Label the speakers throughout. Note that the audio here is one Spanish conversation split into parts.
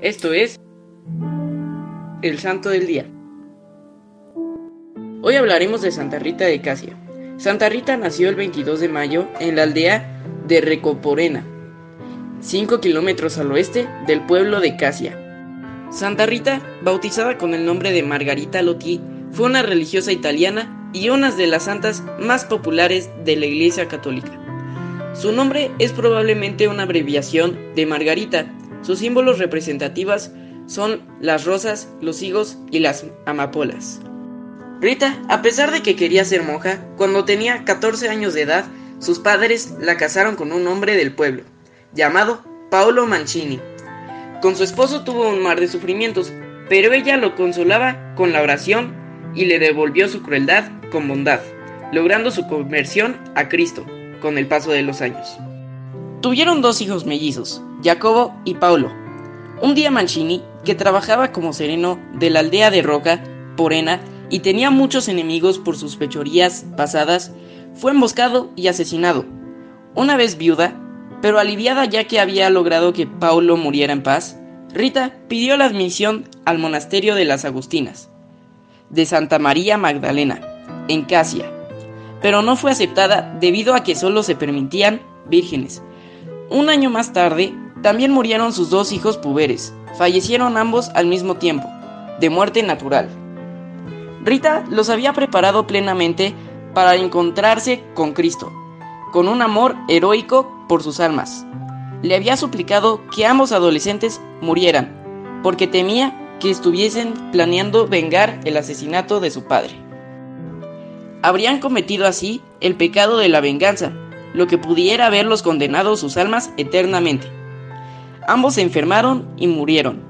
Speaker 1: Esto es el Santo del Día. Hoy hablaremos de Santa Rita de Casia. Santa Rita nació el 22 de mayo en la aldea de Recoporena, 5 kilómetros al oeste del pueblo de Casia. Santa Rita, bautizada con el nombre de Margarita Lotti, fue una religiosa italiana y una de las santas más populares de la Iglesia Católica. Su nombre es probablemente una abreviación de Margarita. Sus símbolos representativas son las rosas, los higos y las amapolas. Rita, a pesar de que quería ser monja, cuando tenía 14 años de edad, sus padres la casaron con un hombre del pueblo, llamado Paolo Mancini. Con su esposo tuvo un mar de sufrimientos, pero ella lo consolaba con la oración y le devolvió su crueldad con bondad, logrando su conversión a Cristo con el paso de los años. Tuvieron dos hijos mellizos, Jacobo y Paulo. Un día Mancini, que trabajaba como sereno de la aldea de Roca, Porena, y tenía muchos enemigos por sus fechorías pasadas, fue emboscado y asesinado. Una vez viuda, pero aliviada ya que había logrado que Paulo muriera en paz, Rita pidió la admisión al monasterio de las Agustinas, de Santa María Magdalena, en Casia, pero no fue aceptada debido a que solo se permitían vírgenes. Un año más tarde, también murieron sus dos hijos puberes, fallecieron ambos al mismo tiempo, de muerte natural. Rita los había preparado plenamente para encontrarse con Cristo, con un amor heroico por sus almas. Le había suplicado que ambos adolescentes murieran, porque temía que estuviesen planeando vengar el asesinato de su padre habrían cometido así el pecado de la venganza, lo que pudiera haberlos condenado sus almas eternamente. Ambos se enfermaron y murieron,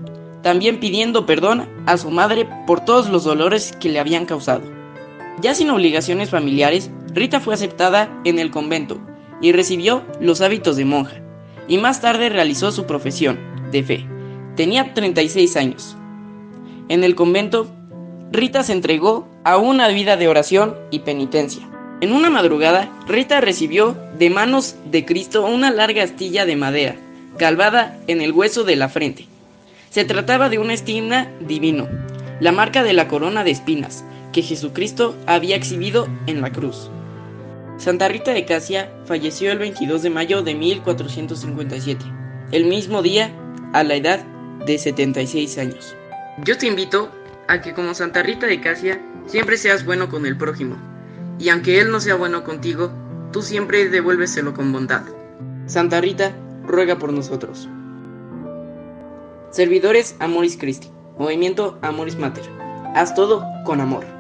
Speaker 1: también pidiendo perdón a su madre por todos los dolores que le habían causado. Ya sin obligaciones familiares, Rita fue aceptada en el convento y recibió los hábitos de monja, y más tarde realizó su profesión de fe. Tenía 36 años. En el convento Rita se entregó a una vida de oración y penitencia. En una madrugada, Rita recibió de manos de Cristo una larga astilla de madera, calvada en el hueso de la frente. Se trataba de una estigma divino, la marca de la corona de espinas que Jesucristo había exhibido en la cruz. Santa Rita de Casia falleció el 22 de mayo de 1457, el mismo día a la edad de 76 años. Yo te invito a que como Santa Rita de Casia siempre seas bueno con el prójimo, y aunque él no sea bueno contigo, tú siempre devuélveselo con bondad. Santa Rita, ruega por nosotros. Servidores Amoris Christi, Movimiento Amoris Mater. Haz todo con amor.